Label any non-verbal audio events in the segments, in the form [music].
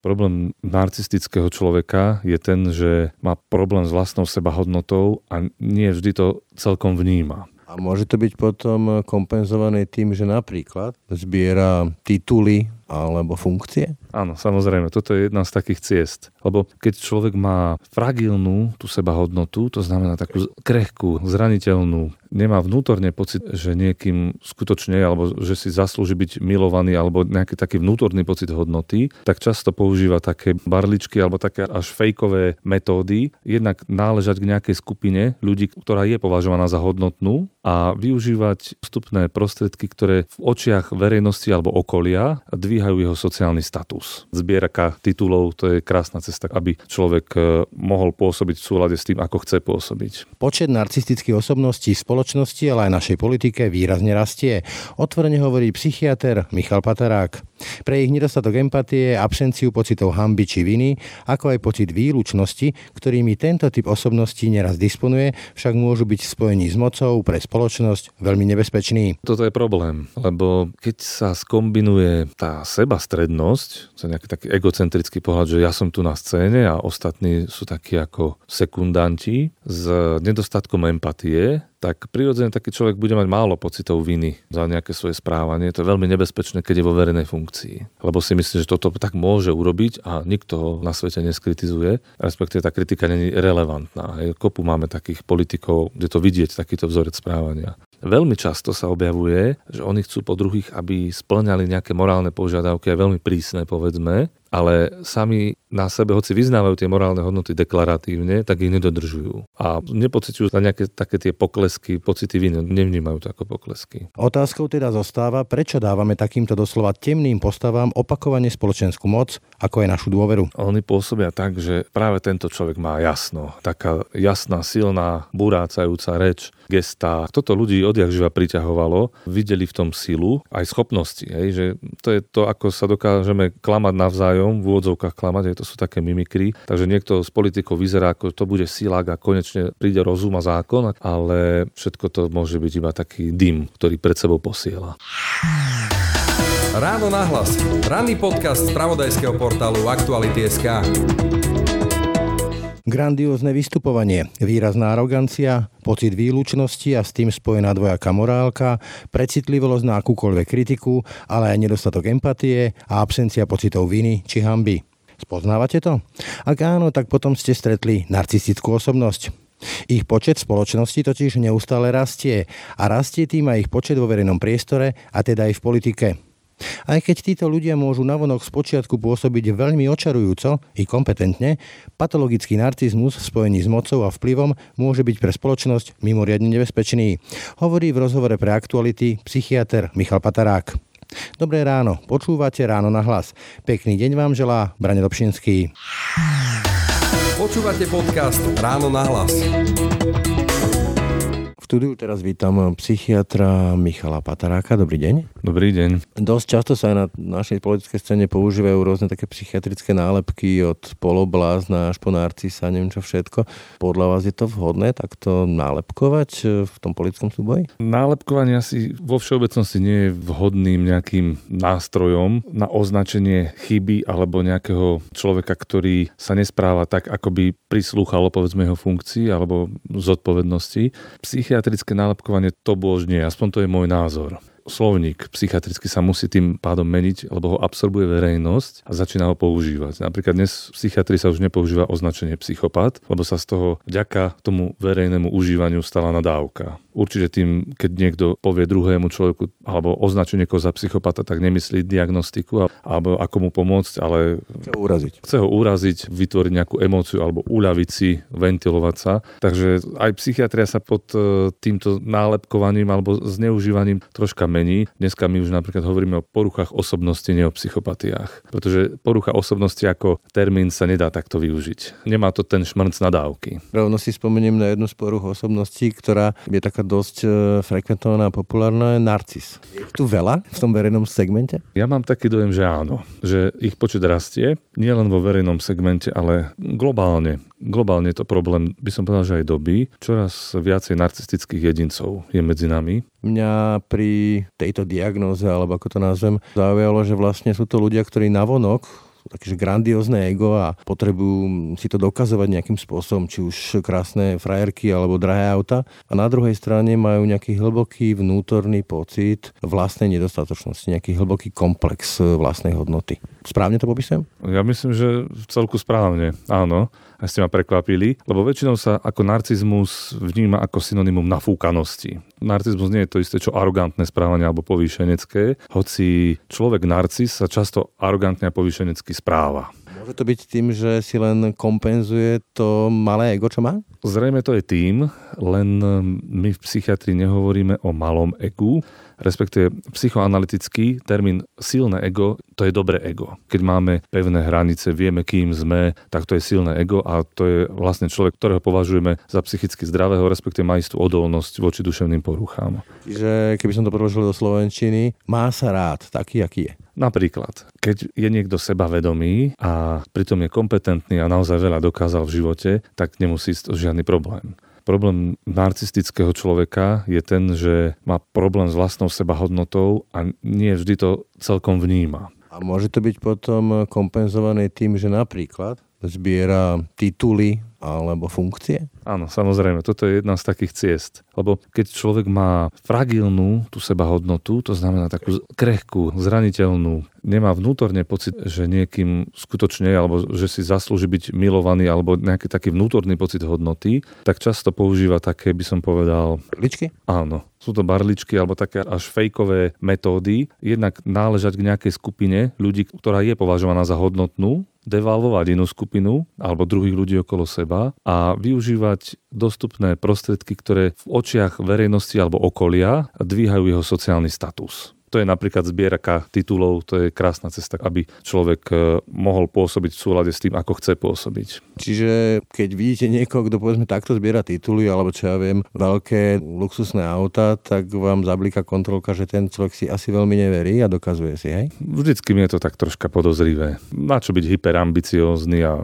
Problém narcistického človeka je ten, že má problém s vlastnou sebahodnotou a nie vždy to celkom vníma. A môže to byť potom kompenzované tým, že napríklad zbiera tituly alebo funkcie? Áno, samozrejme, toto je jedna z takých ciest. Lebo keď človek má fragilnú tú sebahodnotu, to znamená takú krehkú, zraniteľnú, nemá vnútorne pocit, že niekým skutočne, alebo že si zaslúži byť milovaný, alebo nejaký taký vnútorný pocit hodnoty, tak často používa také barličky alebo také až fejkové metódy, jednak náležať k nejakej skupine ľudí, ktorá je považovaná za hodnotnú a využívať vstupné prostriedky, ktoré v očiach verejnosti alebo okolia dvíhajú jeho sociálny status. Zbieraka titulov, to je krásna cesta, aby človek e, mohol pôsobiť v súlade s tým, ako chce pôsobiť. Počet narcistických osobností v spoločnosti, ale aj našej politike výrazne rastie. Otvorene hovorí psychiatr Michal Patarák. Pre ich nedostatok empatie, absenciu pocitov hamby či viny, ako aj pocit výlučnosti, ktorými tento typ osobností neraz disponuje, však môžu byť spojení s mocou pre spoločnosť veľmi nebezpečný. Toto je problém, lebo keď sa skombinuje tá sebastrednosť, to je nejaký taký egocentrický pohľad, že ja som tu na scéne a ostatní sú takí ako sekundanti s nedostatkom empatie, tak prirodzene taký človek bude mať málo pocitov viny za nejaké svoje správanie. To je veľmi nebezpečné, keď je vo verejnej funkcii. Lebo si myslí, že toto tak môže urobiť a nikto ho na svete neskritizuje, respektíve tá kritika není relevantná. Kopu máme takých politikov, kde to vidieť, takýto vzorec správania. Veľmi často sa objavuje, že oni chcú po druhých, aby splňali nejaké morálne požiadavky, aj veľmi prísne povedzme, ale sami na sebe, hoci vyznávajú tie morálne hodnoty deklaratívne, tak ich nedodržujú. A nepociťujú na nejaké také tie poklesky, pocity viny, nevnímajú to ako poklesky. Otázkou teda zostáva, prečo dávame takýmto doslova temným postavám opakovane spoločenskú moc, ako aj našu dôveru. Oni pôsobia tak, že práve tento človek má jasno. Taká jasná, silná, burácajúca reč, gestá. Toto ľudí odjak priťahovalo, videli v tom silu, aj schopnosti. Hej, že to je to, ako sa dokážeme klamať navzájom, v úvodzovkách klamať, hej, to sú také mimikry. Takže niekto z politikov vyzerá, ako to bude silák a konečne príde rozum a zákon, ale všetko to môže byť iba taký dym, ktorý pred sebou posiela. Ráno nahlas. Ranný podcast z pravodajského portálu Aktuality.sk. Grandiózne vystupovanie, výrazná arogancia, pocit výlučnosti a s tým spojená dvojaká morálka, precitlivosť na akúkoľvek kritiku, ale aj nedostatok empatie a absencia pocitov viny či hamby. Spoznávate to? Ak áno, tak potom ste stretli narcistickú osobnosť. Ich počet v spoločnosti totiž neustále rastie a rastie tým aj ich počet vo verejnom priestore a teda aj v politike. Aj keď títo ľudia môžu navonok z počiatku pôsobiť veľmi očarujúco i kompetentne, patologický narcizmus v spojení s mocou a vplyvom môže byť pre spoločnosť mimoriadne nebezpečný, hovorí v rozhovore pre aktuality psychiatr Michal Patarák. Dobré ráno, počúvate ráno na hlas. Pekný deň vám želá Brane Dobšinský. Počúvate podcast Ráno na hlas štúdiu teraz vítam psychiatra Michala Pataráka. Dobrý deň. Dobrý deň. Dosť často sa aj na našej politickej scéne používajú rôzne také psychiatrické nálepky od poloblázna až po narcisa, neviem čo všetko. Podľa vás je to vhodné takto nálepkovať e, v tom politickom súboji? Nálepkovanie asi vo všeobecnosti nie je vhodným nejakým nástrojom na označenie chyby alebo nejakého človeka, ktorý sa nespráva tak, ako by prislúchalo povedzme jeho funkcii alebo zodpovednosti. Psychiatr psychiatrické nálepkovanie to božnie, aspoň to je môj názor slovník psychiatricky sa musí tým pádom meniť, lebo ho absorbuje verejnosť a začína ho používať. Napríklad dnes v psychiatrii sa už nepoužíva označenie psychopat, lebo sa z toho vďaka tomu verejnému užívaniu stala nadávka. Určite tým, keď niekto povie druhému človeku alebo označí niekoho za psychopata, tak nemyslí diagnostiku alebo ako mu pomôcť, ale chce ho uraziť. Chce ho uraziť, vytvoriť nejakú emóciu alebo uľaviť si, ventilovať sa. Takže aj psychiatria sa pod e, týmto nálepkovaním alebo zneužívaním troška mení. Dneska my už napríklad hovoríme o poruchách osobnosti, nie o psychopatiách. Pretože porucha osobnosti ako termín sa nedá takto využiť. Nemá to ten šmrnc nadávky. Rovno si spomeniem na jednu z poruch osobností, ktorá je taká taká dosť e, frekventovaná a populárna je narcis. Je tu veľa v tom verejnom segmente? Ja mám taký dojem, že áno. Že ich počet rastie, nielen vo verejnom segmente, ale globálne. Globálne je to problém, by som povedal, že aj doby. Čoraz viacej narcistických jedincov je medzi nami. Mňa pri tejto diagnóze, alebo ako to nazvem, zaujalo, že vlastne sú to ľudia, ktorí navonok také grandiózne ego a potrebujú si to dokazovať nejakým spôsobom, či už krásne frajerky alebo drahé auta. A na druhej strane majú nejaký hlboký vnútorný pocit vlastnej nedostatočnosti, nejaký hlboký komplex vlastnej hodnoty. Správne to popisujem? Ja myslím, že celku správne, áno a ste ma prekvapili, lebo väčšinou sa ako narcizmus vníma ako synonymum nafúkanosti. Narcizmus nie je to isté, čo arogantné správanie alebo povýšenecké, hoci človek narcis sa často arogantne a povýšenecky správa. Môže to byť tým, že si len kompenzuje to malé ego, čo má? Zrejme to je tým, len my v psychiatrii nehovoríme o malom egu, respektíve psychoanalytický termín silné ego, to je dobré ego. Keď máme pevné hranice, vieme, kým sme, tak to je silné ego a to je vlastne človek, ktorého považujeme za psychicky zdravého, respektíve má istú odolnosť voči duševným poruchám. Čiže keby som to preložil do slovenčiny, má sa rád taký, aký je. Napríklad, keď je niekto sebavedomý a pritom je kompetentný a naozaj veľa dokázal v živote, tak nemusí ísť žiadny problém. Problém narcistického človeka je ten, že má problém s vlastnou sebahodnotou a nie vždy to celkom vníma. A môže to byť potom kompenzované tým, že napríklad zbiera tituly alebo funkcie? Áno, samozrejme, toto je jedna z takých ciest. Lebo keď človek má fragilnú tú sebahodnotu, to znamená takú krehkú, zraniteľnú, nemá vnútorne pocit, že niekým skutočne, alebo že si zaslúži byť milovaný, alebo nejaký taký vnútorný pocit hodnoty, tak často používa také, by som povedal... Barličky? Áno. Sú to barličky alebo také až fejkové metódy. Jednak náležať k nejakej skupine ľudí, ktorá je považovaná za hodnotnú, devalvovať inú skupinu alebo druhých ľudí okolo seba a využívať dostupné prostriedky, ktoré v očiach verejnosti alebo okolia dvíhajú jeho sociálny status. To je napríklad zbierka titulov, to je krásna cesta, aby človek e, mohol pôsobiť v súlade s tým, ako chce pôsobiť. Čiže keď vidíte niekoho, kto povedzme takto zbiera tituly, alebo čo ja viem, veľké luxusné auta, tak vám zablíka kontrolka, že ten človek si asi veľmi neverí a dokazuje si, hej? Vždycky mi je to tak troška podozrivé. Na čo byť hyperambiciózny a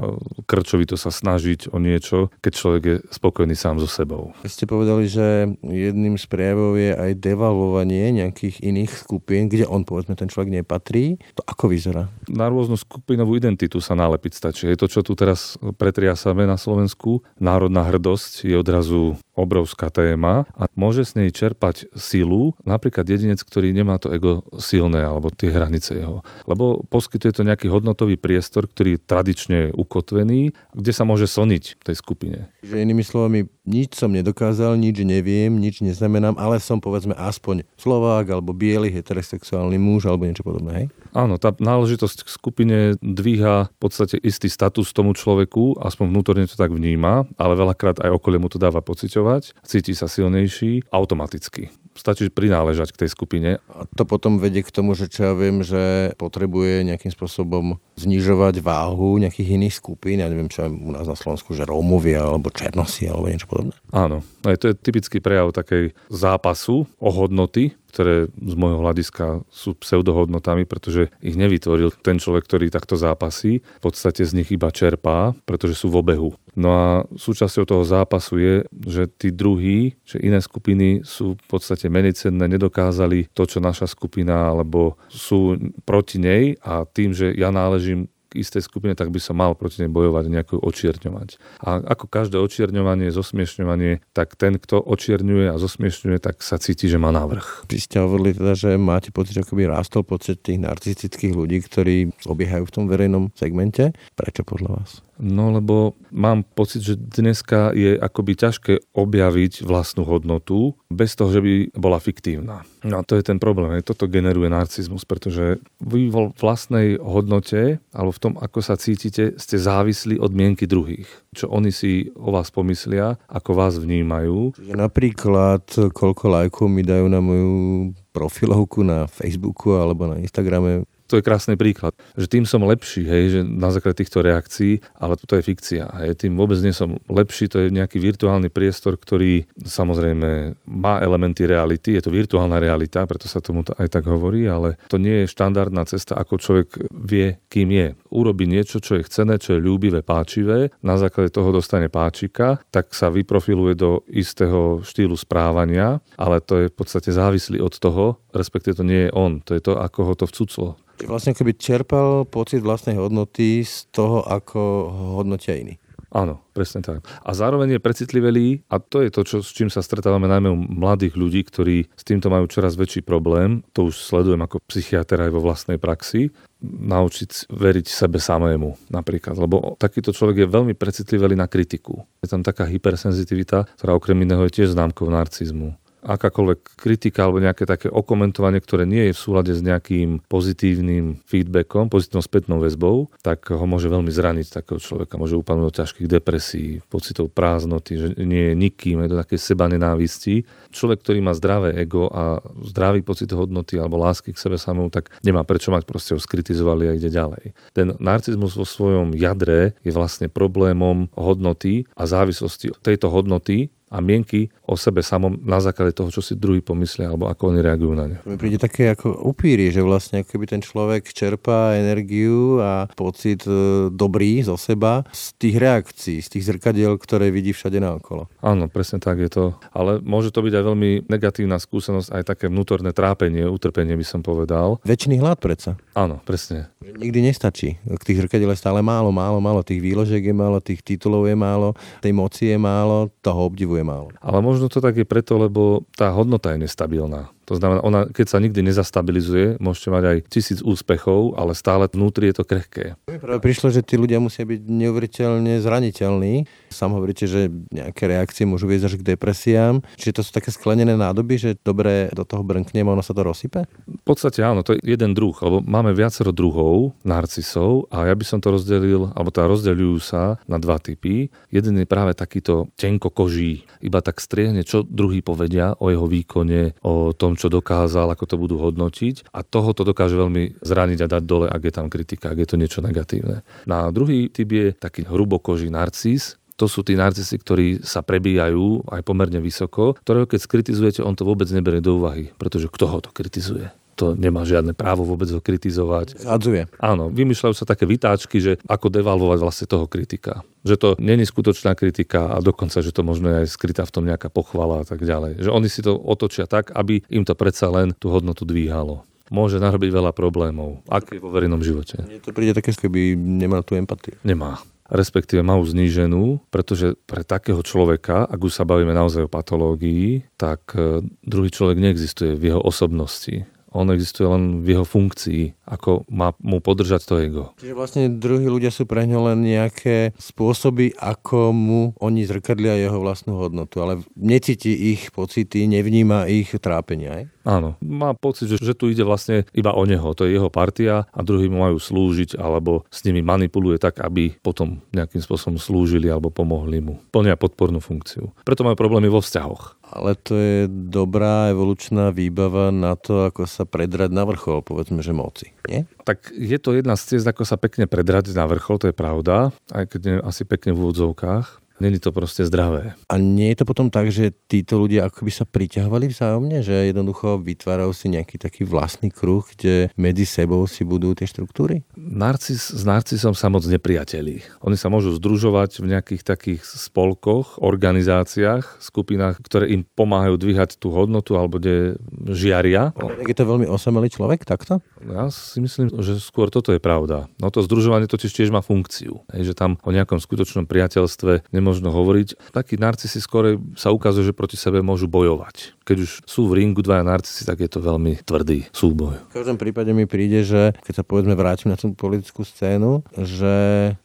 krčovito sa snažiť o niečo, keď človek je spokojný sám so sebou. Ste povedali, že jedným z prejavov je aj devalvovanie nejakých iných skupín skupín, kde on povedzme ten človek nepatrí, to ako vyzerá? Na rôznu skupinovú identitu sa nalepiť stačí. Je to, čo tu teraz pretriasame na Slovensku. Národná hrdosť je odrazu obrovská téma a môže z nej čerpať silu napríklad jedinec, ktorý nemá to ego silné alebo tie hranice jeho. Lebo poskytuje to nejaký hodnotový priestor, ktorý je tradične ukotvený, kde sa môže soniť v tej skupine. Že inými slovami, nič som nedokázal, nič neviem, nič neznamenám, ale som povedzme aspoň Slovák alebo biely heterosexuálny muž alebo niečo podobné. Hej? Áno, tá náležitosť k skupine dvíha v podstate istý status tomu človeku, aspoň vnútorne to tak vníma, ale veľakrát aj okolie mu to dáva pociťovať cíti sa silnejší automaticky. Stačí prináležať k tej skupine. A to potom vedie k tomu, že čo ja viem, že potrebuje nejakým spôsobom znižovať váhu nejakých iných skupín, ja neviem, čo je u nás na Slovensku, že Rómovia alebo Černosi alebo niečo podobné. Áno, aj to je typický prejav takej zápasu o hodnoty, ktoré z môjho hľadiska sú pseudohodnotami, pretože ich nevytvoril ten človek, ktorý takto zápasí. V podstate z nich iba čerpá, pretože sú v obehu. No a súčasťou toho zápasu je, že tí druhí, že iné skupiny sú v podstate menej cenné, nedokázali to, čo naša skupina, alebo sú proti nej a tým, že ja náležím istej skupine, tak by som mal proti nej bojovať, nejako očierňovať. A ako každé očierňovanie, zosmiešňovanie, tak ten, kto očierňuje a zosmiešňuje, tak sa cíti, že má návrh. Vy ste hovorili teda, že máte pocit, že akoby rástol počet tých narcistických ľudí, ktorí obiehajú v tom verejnom segmente. Prečo podľa vás? No lebo mám pocit, že dneska je akoby ťažké objaviť vlastnú hodnotu bez toho, že by bola fiktívna. No a to je ten problém. Toto generuje narcizmus, pretože vy vo vlastnej hodnote alebo v tom, ako sa cítite, ste závislí od mienky druhých. Čo oni si o vás pomyslia, ako vás vnímajú. Napríklad, koľko lajkov mi dajú na moju profilovku na Facebooku alebo na Instagrame, to je krásny príklad, že tým som lepší, hej, že na základe týchto reakcií, ale toto je fikcia, hej, tým vôbec nie som lepší, to je nejaký virtuálny priestor, ktorý samozrejme má elementy reality, je to virtuálna realita, preto sa tomu aj tak hovorí, ale to nie je štandardná cesta, ako človek vie, kým je. Urobí niečo, čo je chcené, čo je ľúbivé, páčivé, na základe toho dostane páčika, tak sa vyprofiluje do istého štýlu správania, ale to je v podstate závislý od toho, respektíve to nie je on, to je to, ako ho to vcuclo Vlastne keby čerpal pocit vlastnej hodnoty z toho, ako hodnotia iní. Áno, presne tak. A zároveň je precitlivelý, a to je to, čo, s čím sa stretávame najmä u mladých ľudí, ktorí s týmto majú čoraz väčší problém, to už sledujem ako psychiatr aj vo vlastnej praxi, naučiť veriť sebe samému napríklad, lebo takýto človek je veľmi precitlivelý na kritiku. Je tam taká hypersenzitivita, ktorá okrem iného je tiež známkou narcizmu akákoľvek kritika alebo nejaké také okomentovanie, ktoré nie je v súlade s nejakým pozitívnym feedbackom, pozitívnou spätnou väzbou, tak ho môže veľmi zraniť takého človeka. Môže upadnúť do ťažkých depresí, pocitov prázdnoty, že nie je nikým, je do takej seba nenávisti. Človek, ktorý má zdravé ego a zdravý pocit hodnoty alebo lásky k sebe samému, tak nemá prečo mať proste ho skritizovali a ide ďalej. Ten narcizmus vo svojom jadre je vlastne problémom hodnoty a závislosti tejto hodnoty a mienky o sebe samom na základe toho, čo si druhý pomyslia alebo ako oni reagujú na ne. Mi príde také ako upíry, že vlastne ako keby ten človek čerpá energiu a pocit e, dobrý zo seba z tých reakcií, z tých zrkadiel, ktoré vidí všade naokolo. Áno, presne tak je to. Ale môže to byť aj veľmi negatívna skúsenosť, aj také vnútorné trápenie, utrpenie by som povedal. Väčšiný hlad predsa. Áno, presne. Nikdy nestačí. K tých zrkadiel je stále málo, málo, málo. Tých výložiek je málo, tých titulov je málo, tej moci je málo, toho obdivu je málo. Ale možno to tak je preto, lebo tá hodnota je nestabilná. To znamená, ona, keď sa nikdy nezastabilizuje, môžete mať aj tisíc úspechov, ale stále vnútri je to krehké. Práve prišlo, že tí ľudia musia byť neuveriteľne zraniteľní. Sam hovoríte, že nejaké reakcie môžu viesť až k depresiám. Čiže to sú také sklenené nádoby, že dobre do toho brnknem a ono sa to rozsype? V podstate áno, to je jeden druh, lebo máme viacero druhov narcisov a ja by som to rozdelil, alebo teda rozdeľujú sa na dva typy. Jeden je práve takýto tenko koží, iba tak striehne, čo druhý povedia o jeho výkone, o tom, čo dokázal, ako to budú hodnotiť a toho to dokáže veľmi zraniť a dať dole, ak je tam kritika, ak je to niečo negatívne. Na druhý typ je taký hrubokožý narcis, to sú tí narcisi, ktorí sa prebíjajú aj pomerne vysoko, ktorého keď skritizujete, on to vôbec neberie do úvahy, pretože kto ho to kritizuje? To nemá žiadne právo vôbec ho kritizovať. Zadzuje. Áno, vymýšľajú sa také vytáčky, že ako devalvovať vlastne toho kritika. Že to není skutočná kritika a dokonca, že to možno je aj skrytá v tom nejaká pochvala a tak ďalej. Že oni si to otočia tak, aby im to predsa len tú hodnotu dvíhalo môže narobiť veľa problémov, ak je vo verejnom živote. Mne to príde také, keby nemal tú empatiu. Nemá respektíve majú zníženú, pretože pre takého človeka, ak už sa bavíme naozaj o patológii, tak eh, druhý človek neexistuje v jeho osobnosti on existuje len v jeho funkcii, ako má mu podržať to ego. Čiže vlastne druhí ľudia sú pre ňo len nejaké spôsoby, ako mu oni zrkadlia jeho vlastnú hodnotu, ale necíti ich pocity, nevníma ich trápenia. Aj? Áno, má pocit, že, že tu ide vlastne iba o neho, to je jeho partia a druhí mu majú slúžiť alebo s nimi manipuluje tak, aby potom nejakým spôsobom slúžili alebo pomohli mu. Plnia podpornú funkciu. Preto majú problémy vo vzťahoch. Ale to je dobrá evolučná výbava na to, ako sa predrať na vrchol, povedzme, že moci, nie? Tak je to jedna z ciest, ako sa pekne predrať na vrchol, to je pravda, aj keď nie asi pekne v úvodzovkách. Není to proste zdravé. A nie je to potom tak, že títo ľudia ako by sa priťahovali vzájomne, že jednoducho vytvárajú si nejaký taký vlastný kruh, kde medzi sebou si budú tie štruktúry? Narcis, s narcisom sa moc nepriatelí. Oni sa môžu združovať v nejakých takých spolkoch, organizáciách, skupinách, ktoré im pomáhajú dvíhať tú hodnotu alebo kde žiaria. Je to veľmi osamelý človek takto? Ja si myslím, že skôr toto je pravda. No to združovanie totiž tiež má funkciu. Hej, že tam o nejakom skutočnom priateľstve nemožno hovoriť. Takí narcisi skôr sa ukazuje, že proti sebe môžu bojovať. Keď už sú v ringu dvaja narcisi, tak je to veľmi tvrdý súboj. V každom prípade mi príde, že keď sa povedzme vrátim na tú politickú scénu, že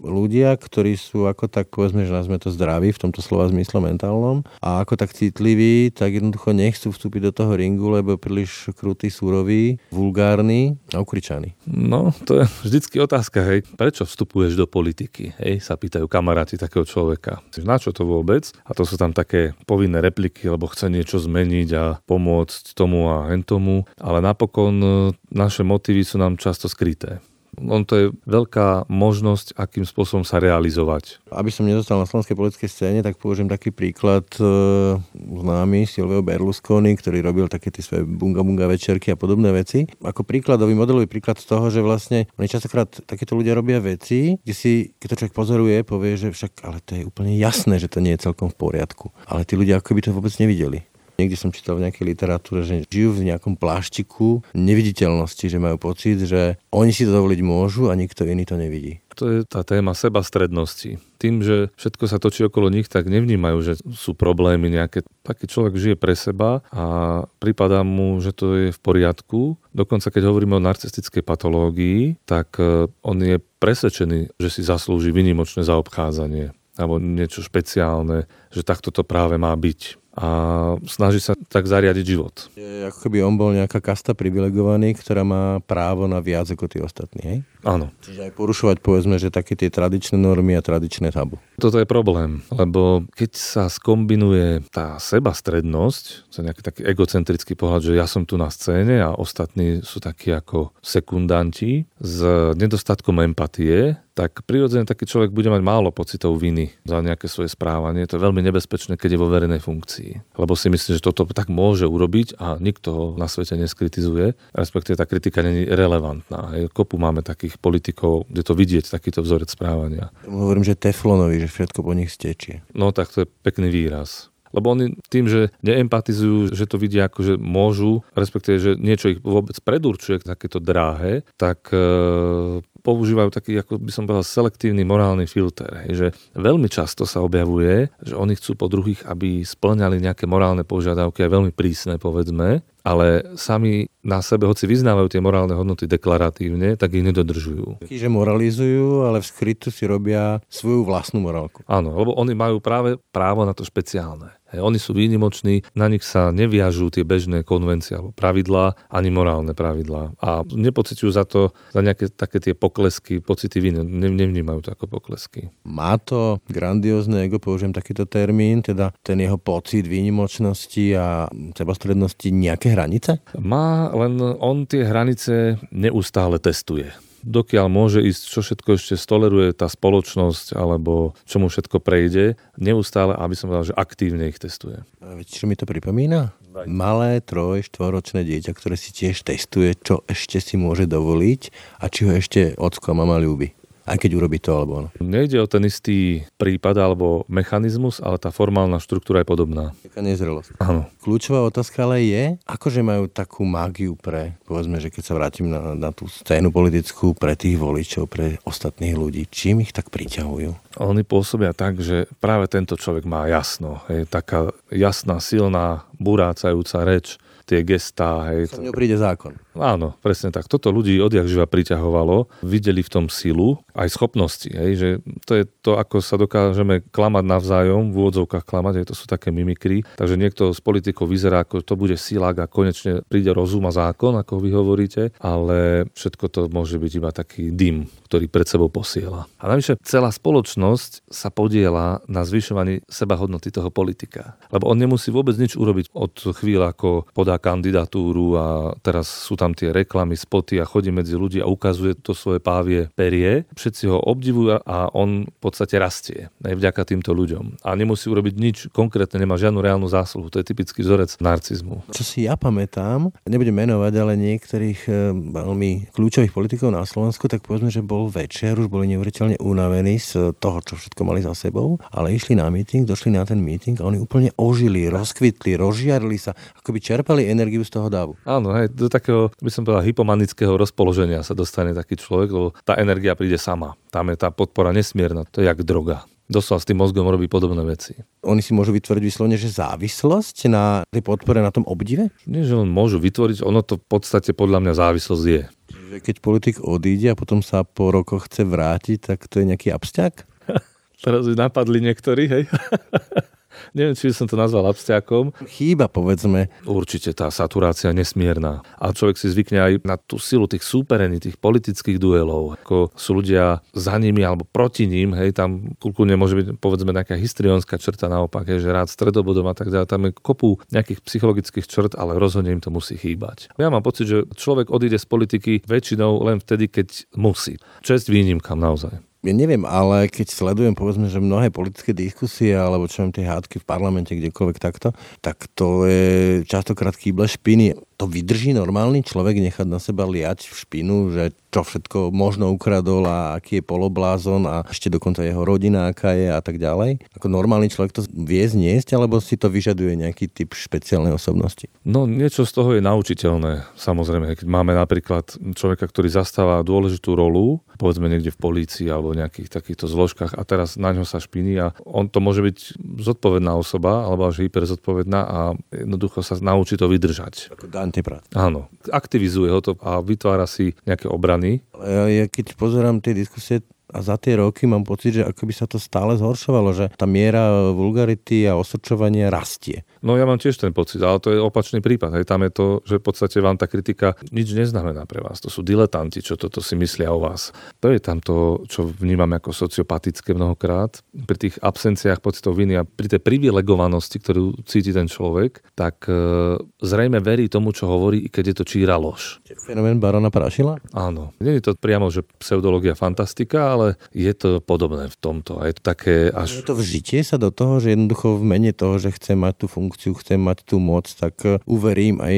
ľudia, ktorí sú ako tak povedzme, že nazme to zdraví v tomto slova zmysle mentálnom a ako tak citliví, tak jednoducho nechcú vstúpiť do toho ringu, lebo príliš krutý, súrový, vulgárny a ukričaný. No, to je vždycky otázka, hej. Prečo vstupuješ do politiky? Hej, sa pýtajú kamaráti takého človeka. Na čo to vôbec? A to sú tam také povinné repliky, lebo chce niečo zmeniť a pomôcť tomu a hen tomu. Ale napokon e, naše motívy sú nám často skryté on to je veľká možnosť, akým spôsobom sa realizovať. Aby som nedostal na slovenskej politickej scéne, tak použijem taký príklad e, známy Silvio Berlusconi, ktorý robil také tie svoje bunga bunga večerky a podobné veci. Ako príkladový, modelový príklad z toho, že vlastne oni častokrát takéto ľudia robia veci, kde si, keď to človek pozoruje, povie, že však ale to je úplne jasné, že to nie je celkom v poriadku. Ale tí ľudia ako by to vôbec nevideli Niekde som čítal v nejakej literatúre, že žijú v nejakom pláštiku neviditeľnosti, že majú pocit, že oni si to dovoliť môžu a nikto iný to nevidí. To je tá téma sebastrednosti. Tým, že všetko sa točí okolo nich, tak nevnímajú, že sú problémy nejaké. Taký človek žije pre seba a prípada mu, že to je v poriadku. Dokonca keď hovoríme o narcistickej patológii, tak e, on je presvedčený, že si zaslúži vynimočné zaobchádzanie alebo niečo špeciálne, že takto to práve má byť a snaží sa tak zariadiť život. Je, ako keby on bol nejaká kasta privilegovaný, ktorá má právo na viac ako tí ostatní, hej? Áno. Čiže aj porušovať povedzme, že také tie tradičné normy a tradičné tabu. Toto je problém, lebo keď sa skombinuje tá sebastrednosť, to je nejaký taký egocentrický pohľad, že ja som tu na scéne a ostatní sú takí ako sekundanti s nedostatkom empatie, tak prirodzene taký človek bude mať málo pocitov viny za nejaké svoje správanie. To je veľmi nebezpečné, keď je vo verejnej funkcii. Lebo si myslí, že toto tak môže urobiť a nikto ho na svete neskritizuje. Respektíve tá kritika není relevantná. Kopu máme takých politikov, kde to vidieť, takýto vzorec správania. Hovorím, že teflonovi, že všetko po nich stečie. No tak to je pekný výraz. Lebo oni tým, že neempatizujú, že to vidia ako, že môžu, respektíve, že niečo ich vôbec predurčuje takéto dráhe, tak e, používajú taký, ako by som povedal, selektívny morálny filter. Hej, že veľmi často sa objavuje, že oni chcú po druhých, aby splňali nejaké morálne požiadavky, aj veľmi prísne, povedzme, ale sami na sebe, hoci vyznávajú tie morálne hodnoty deklaratívne, tak ich nedodržujú. Taký, že moralizujú, ale v skrytu si robia svoju vlastnú morálku. Áno, lebo oni majú práve právo na to špeciálne. Oni sú výnimoční, na nich sa neviažú tie bežné konvencie alebo pravidlá, ani morálne pravidlá. A nepociťujú za to, za nejaké také tie poklesky, pocity viny, ne, nevnímajú to ako poklesky. Má to grandiózne ego, použijem takýto termín, teda ten jeho pocit výnimočnosti a sebastrednosti nejaké hranice? Má, len on tie hranice neustále testuje dokiaľ môže ísť, čo všetko ešte stoleruje tá spoločnosť, alebo čo mu všetko prejde, neustále, aby som povedal, že aktívne ich testuje. Viete, čo mi to pripomína? Malé troj, štvoročné dieťa, ktoré si tiež testuje, čo ešte si môže dovoliť a či ho ešte ocko a mama ľúbi aj keď urobí to alebo ono. Nejde o ten istý prípad alebo mechanizmus, ale tá formálna štruktúra je podobná. Taká nezrelosť. Áno. Kľúčová otázka ale je, akože majú takú mágiu pre, povedzme, že keď sa vrátim na, na tú scénu politickú, pre tých voličov, pre ostatných ľudí, čím ich tak priťahujú? Oni pôsobia tak, že práve tento človek má jasno. Je taká jasná, silná, burácajúca reč, tie gestá. Hej. Sa príde zákon. Áno, presne tak. Toto ľudí odjak živa priťahovalo. Videli v tom silu, aj schopnosti. Hej, že to je to, ako sa dokážeme klamať navzájom, v úvodzovkách klamať, hej, to sú také mimikry. Takže niekto z politikov vyzerá, ako to bude silák a konečne príde rozum a zákon, ako vy hovoríte, ale všetko to môže byť iba taký dym, ktorý pred sebou posiela. A navyše celá spoločnosť sa podiela na zvyšovaní seba hodnoty toho politika. Lebo on nemusí vôbec nič urobiť od chvíle, ako podá kandidatúru a teraz sú tam tie reklamy, spoty a chodí medzi ľudí a ukazuje to svoje pávie perie. Všetci ho obdivujú a on v podstate rastie aj vďaka týmto ľuďom. A nemusí urobiť nič konkrétne, nemá žiadnu reálnu zásluhu. To je typický vzorec narcizmu. Čo si ja pamätám, nebudem menovať, ale niektorých eh, veľmi kľúčových politikov na Slovensku, tak povedzme, že bol večer, už boli neuveriteľne unavení z toho, čo všetko mali za sebou, ale išli na meeting, došli na ten meeting a oni úplne ožili, rozkvitli, rozžiarili sa, ako by čerpali energiu z toho davu. Áno, hej, do takého by som povedal, hypomanického rozpoloženia sa dostane taký človek, lebo tá energia príde sama. Tam je tá podpora nesmierna, to je jak droga. Doslova s tým mozgom robí podobné veci. Oni si môžu vytvoriť vyslovene, že závislosť na tej podpore, na tom obdive? Nie, že on môžu vytvoriť, ono to v podstate podľa mňa závislosť je. Čiže keď politik odíde a potom sa po rokoch chce vrátiť, tak to je nejaký absťak? [laughs] Teraz napadli niektorí, hej? [laughs] Neviem, či som to nazval abstiakom. Chýba, povedzme. Určite tá saturácia nesmierna. A človek si zvykne aj na tú silu tých súperení, tých politických duelov. Ako sú ľudia za nimi alebo proti ním, hej, tam kulkúne môže byť povedzme nejaká histrionská črta naopak, hej, že rád stredobodom a tak ďalej. Tam je kopu nejakých psychologických črt, ale rozhodne im to musí chýbať. Ja mám pocit, že človek odíde z politiky väčšinou len vtedy, keď musí. Čest výnimkám naozaj ja neviem, ale keď sledujem povedzme, že mnohé politické diskusie alebo čo tie hádky v parlamente, kdekoľvek takto, tak to je častokrát kýble špiny. To vydrží normálny človek nechať na seba liať v špinu, že čo všetko možno ukradol a aký je poloblázon a ešte dokonca jeho rodina, aká je a tak ďalej. Ako normálny človek to vie zniesť, alebo si to vyžaduje nejaký typ špeciálnej osobnosti? No niečo z toho je naučiteľné. Samozrejme, keď máme napríklad človeka, ktorý zastáva dôležitú rolu, povedzme niekde v polícii alebo v nejakých takýchto zložkách a teraz na ňo sa špiní a on to môže byť zodpovedná osoba alebo až hyperzodpovedná a jednoducho sa naučí to vydržať. Ako Dante Prat. Áno, aktivizuje ho to a vytvára si nejaké obrany. Ja, ja keď pozerám tie diskusie, a za tie roky mám pocit, že ako by sa to stále zhoršovalo, že tá miera vulgarity a osočovania rastie. No ja mám tiež ten pocit, ale to je opačný prípad. Hej. Tam je to, že v podstate vám tá kritika nič neznamená pre vás. To sú diletanti, čo toto si myslia o vás. To je tam to, čo vnímam ako sociopatické mnohokrát. Pri tých absenciách pocitov viny a pri tej privilegovanosti, ktorú cíti ten človek, tak e, zrejme verí tomu, čo hovorí, i keď je to číra lož. Fenomén barona Prašila? Áno. Nie je to priamo, že pseudológia fantastika, ale ale je to podobné v tomto. A je to také až... Je to vžitie sa do toho, že jednoducho v mene toho, že chcem mať tú funkciu, chcem mať tú moc, tak e, uverím aj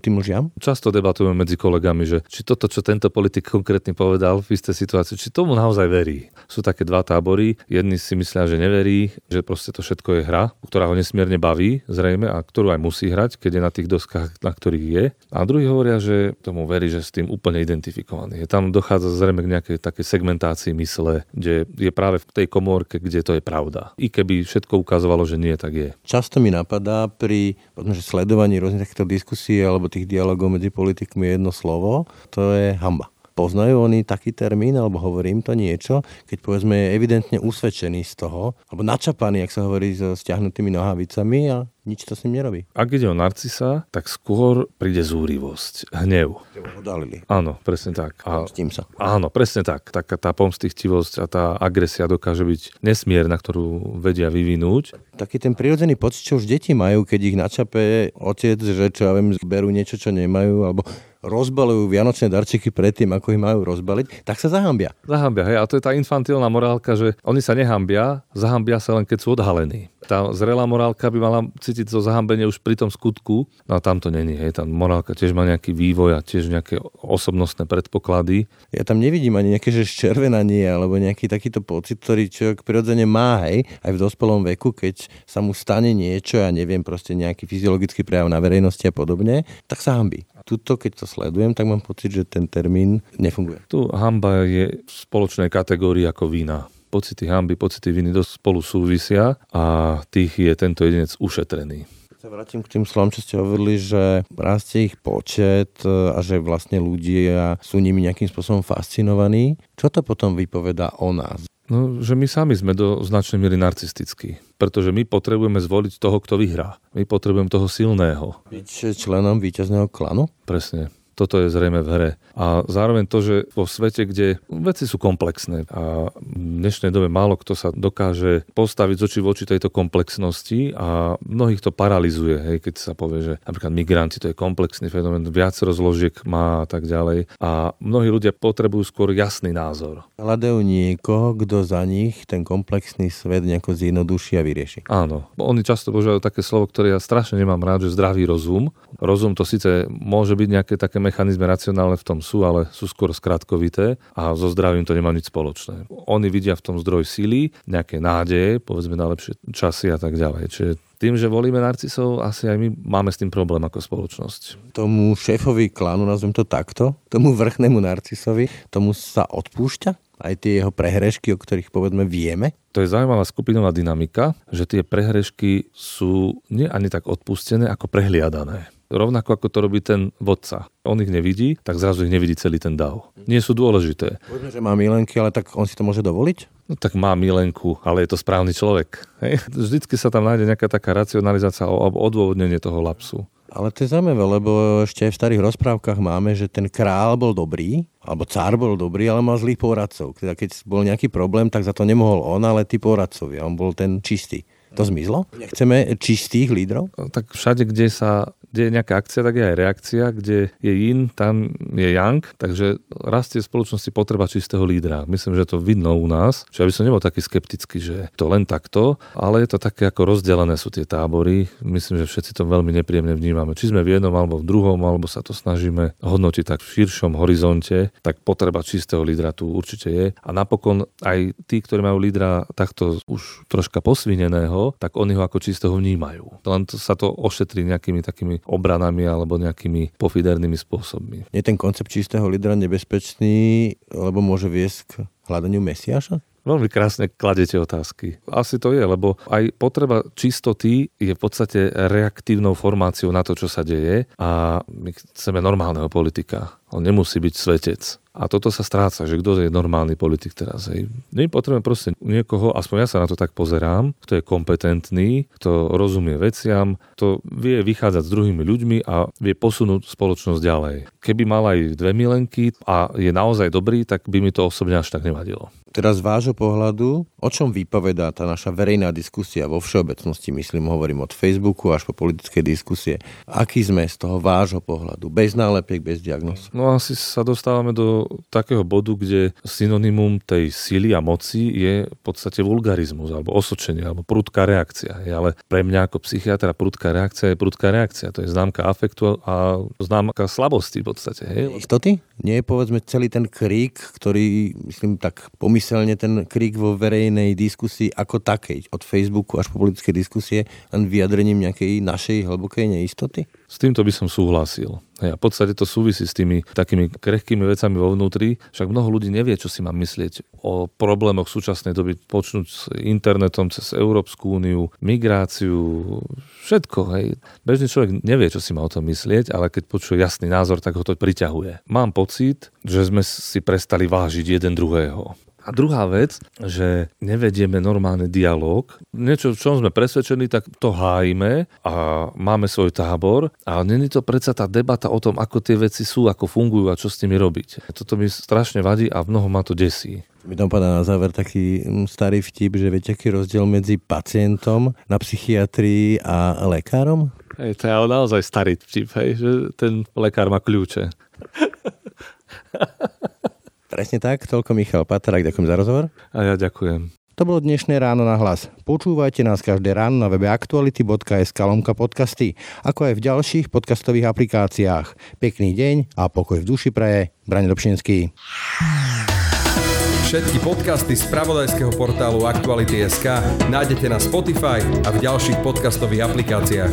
tým lžiam? Často debatujeme medzi kolegami, že či toto, čo tento politik konkrétne povedal v istej situácii, či tomu naozaj verí. Sú také dva tábory. Jedni si myslia, že neverí, že proste to všetko je hra, ktorá ho nesmierne baví, zrejme, a ktorú aj musí hrať, keď je na tých doskách, na ktorých je. A druhí hovoria, že tomu verí, že s tým úplne identifikovaný. Je tam dochádza zrejme k nejakej takej segmentácii zmysle, kde je práve v tej komórke, kde to je pravda. I keby všetko ukazovalo, že nie, tak je. Často mi napadá pri že sledovaní rôznych takýchto diskusí alebo tých dialogov medzi politikmi jedno slovo, to je hamba. Poznajú oni taký termín, alebo hovorím to niečo, keď povedzme je evidentne usvedčený z toho, alebo načapaný, ak sa hovorí, so stiahnutými nohavicami a nič to s ním nerobí. Ak ide o narcisa, tak skôr príde zúrivosť, hnev. Odalili. Áno, presne tak. A, tým sa. Áno, presne tak. Taká tá pomstichtivosť a tá agresia dokáže byť nesmierna, ktorú vedia vyvinúť. Taký ten prirodzený pocit, čo už deti majú, keď ich načape otec, že čo ja viem, berú niečo, čo nemajú, alebo rozbalujú vianočné darčeky predtým, ako ich majú rozbaliť, tak sa zahambia. Zahambia, hej. A to je tá infantilná morálka, že oni sa nehambia, zahambia sa len keď sú odhalení. Tá zrelá morálka by mala cítiť to zahambenie už pri tom skutku, no a tam to není. Hej. Tá morálka tiež má nejaký vývoj a tiež nejaké osobnostné predpoklady. Ja tam nevidím ani nejaké že ščervenanie alebo nejaký takýto pocit, ktorý človek prirodzene má, hej, aj v dospelom veku, keď sa mu stane niečo, ja neviem, proste nejaký fyziologický prejav na verejnosti a podobne, tak sa hambí. Tuto, keď to sledujem, tak mám pocit, že ten termín nefunguje. Tu hamba je v spoločnej kategórii ako vína pocity hamby, pocity viny dosť spolu súvisia a tých je tento jedinec ušetrený. Sa vrátim k tým slovom, čo ste hovorili, že rastie ich počet e, a že vlastne ľudia sú nimi nejakým spôsobom fascinovaní. Čo to potom vypovedá o nás? No, že my sami sme do značnej miery narcistickí, pretože my potrebujeme zvoliť toho, kto vyhrá. My potrebujeme toho silného. Byť členom víťazného klanu? Presne toto je zrejme v hre. A zároveň to, že vo svete, kde veci sú komplexné a v dnešnej dobe málo kto sa dokáže postaviť z očí v oči tejto komplexnosti a mnohých to paralizuje, hej, keď sa povie, že napríklad migranti to je komplexný fenomén, viac rozložiek má a tak ďalej. A mnohí ľudia potrebujú skôr jasný názor. Hľadajú niekoho, kto za nich ten komplexný svet nejako zjednoduší a vyrieši. Áno. Oni často používajú také slovo, ktoré ja strašne nemám rád, že zdravý rozum. Rozum to síce môže byť nejaké také mechanizmy racionálne v tom sú, ale sú skôr skratkovité a so zdravím to nemá nič spoločné. Oni vidia v tom zdroj síly, nejaké nádeje, povedzme na lepšie časy a tak ďalej. Čiže tým, že volíme narcisov, asi aj my máme s tým problém ako spoločnosť. Tomu šéfovi klánu, nazvem to takto, tomu vrchnému narcisovi, tomu sa odpúšťa? Aj tie jeho prehrešky, o ktorých povedzme vieme? To je zaujímavá skupinová dynamika, že tie prehrešky sú nie ani tak odpustené, ako prehliadané. Rovnako ako to robí ten vodca. On ich nevidí, tak zrazu ich nevidí celý ten dav. Nie sú dôležité. Povedzme, že má milenky, ale tak on si to môže dovoliť? No tak má milenku, ale je to správny človek. Hej? Vždycky sa tam nájde nejaká taká racionalizácia alebo odôvodnenie toho lapsu. Ale to je zaujímavé, lebo ešte aj v starých rozprávkach máme, že ten král bol dobrý, alebo cár bol dobrý, ale mal zlých poradcov. Teda keď bol nejaký problém, tak za to nemohol on, ale tí poradcovia. On bol ten čistý. To zmizlo? Nechceme čistých lídrov? Tak všade, kde sa kde je nejaká akcia, tak je aj reakcia, kde je yin, tam je yang, takže rastie v spoločnosti potreba čistého lídra. Myslím, že to vidno u nás, čiže ja by som nebol taký skeptický, že to len takto, ale je to také ako rozdelené sú tie tábory. Myslím, že všetci to veľmi nepríjemne vnímame. Či sme v jednom alebo v druhom, alebo sa to snažíme hodnotiť tak v širšom horizonte, tak potreba čistého lídra tu určite je. A napokon aj tí, ktorí majú lídra takto už troška posvineného, tak oni ho ako čistého vnímajú. Len to sa to ošetrí nejakými takými obranami alebo nejakými pofidernými spôsobmi. Je ten koncept čistého lídra nebezpečný, lebo môže viesť k hľadaniu Mesiaša? Veľmi krásne kladete otázky. Asi to je, lebo aj potreba čistoty je v podstate reaktívnou formáciou na to, čo sa deje a my chceme normálneho politika. On nemusí byť svetec. A toto sa stráca, že kto je normálny politik teraz. Hej. My potrebujeme proste niekoho, aspoň ja sa na to tak pozerám, kto je kompetentný, kto rozumie veciam, kto vie vychádzať s druhými ľuďmi a vie posunúť spoločnosť ďalej. Keby mal aj dve milenky a je naozaj dobrý, tak by mi to osobne až tak nevadilo. Teraz z vášho pohľadu, o čom vypovedá tá naša verejná diskusia vo všeobecnosti, myslím, hovorím od Facebooku až po politické diskusie. Aký sme z toho vášho pohľadu? Bez nálepiek, bez diagnóz? No asi sa dostávame do takého bodu, kde synonymum tej sily a moci je v podstate vulgarizmus, alebo osočenie, alebo prudká reakcia. Ale pre mňa ako psychiatra prudká reakcia je prudká reakcia. To je známka afektu a známka slabosti v podstate. Hej? Istoty? Nie je povedzme celý ten krík, ktorý, myslím, tak pomyselne ten krík vo verejnej diskusii ako takej, od Facebooku až po politické diskusie, len vyjadrením nejakej našej hlbokej neistoty? S týmto by som súhlasil. A v podstate to súvisí s tými takými krehkými vecami vo vnútri, však mnoho ľudí nevie, čo si má myslieť o problémoch súčasnej doby, počnúť s internetom cez Európsku úniu, migráciu, všetko. Hej. Bežný človek nevie, čo si má o tom myslieť, ale keď počuje jasný názor, tak ho to priťahuje. Mám pocit, že sme si prestali vážiť jeden druhého. A druhá vec, že nevedieme normálny dialog. Niečo, v čom sme presvedčení, tak to hájime a máme svoj tábor. A není to predsa tá debata o tom, ako tie veci sú, ako fungujú a čo s nimi robiť. Toto mi strašne vadí a mnoho ma to desí. Mi tam padá na záver taký mm, starý vtip, že viete, aký rozdiel medzi pacientom na psychiatrii a lekárom? Hej, to je ale naozaj starý vtip, hej, že ten lekár má kľúče. [laughs] Presne tak, toľko Michal Patrák, ďakujem za rozhovor. A ja ďakujem. To bolo dnešné ráno na hlas. Počúvajte nás každé ráno na webe aktuality.sk lomka podcasty, ako aj v ďalších podcastových aplikáciách. Pekný deň a pokoj v duši praje. Braň Dobšinský. Všetky podcasty z pravodajského portálu Aktuality.sk nájdete na Spotify a v ďalších podcastových aplikáciách.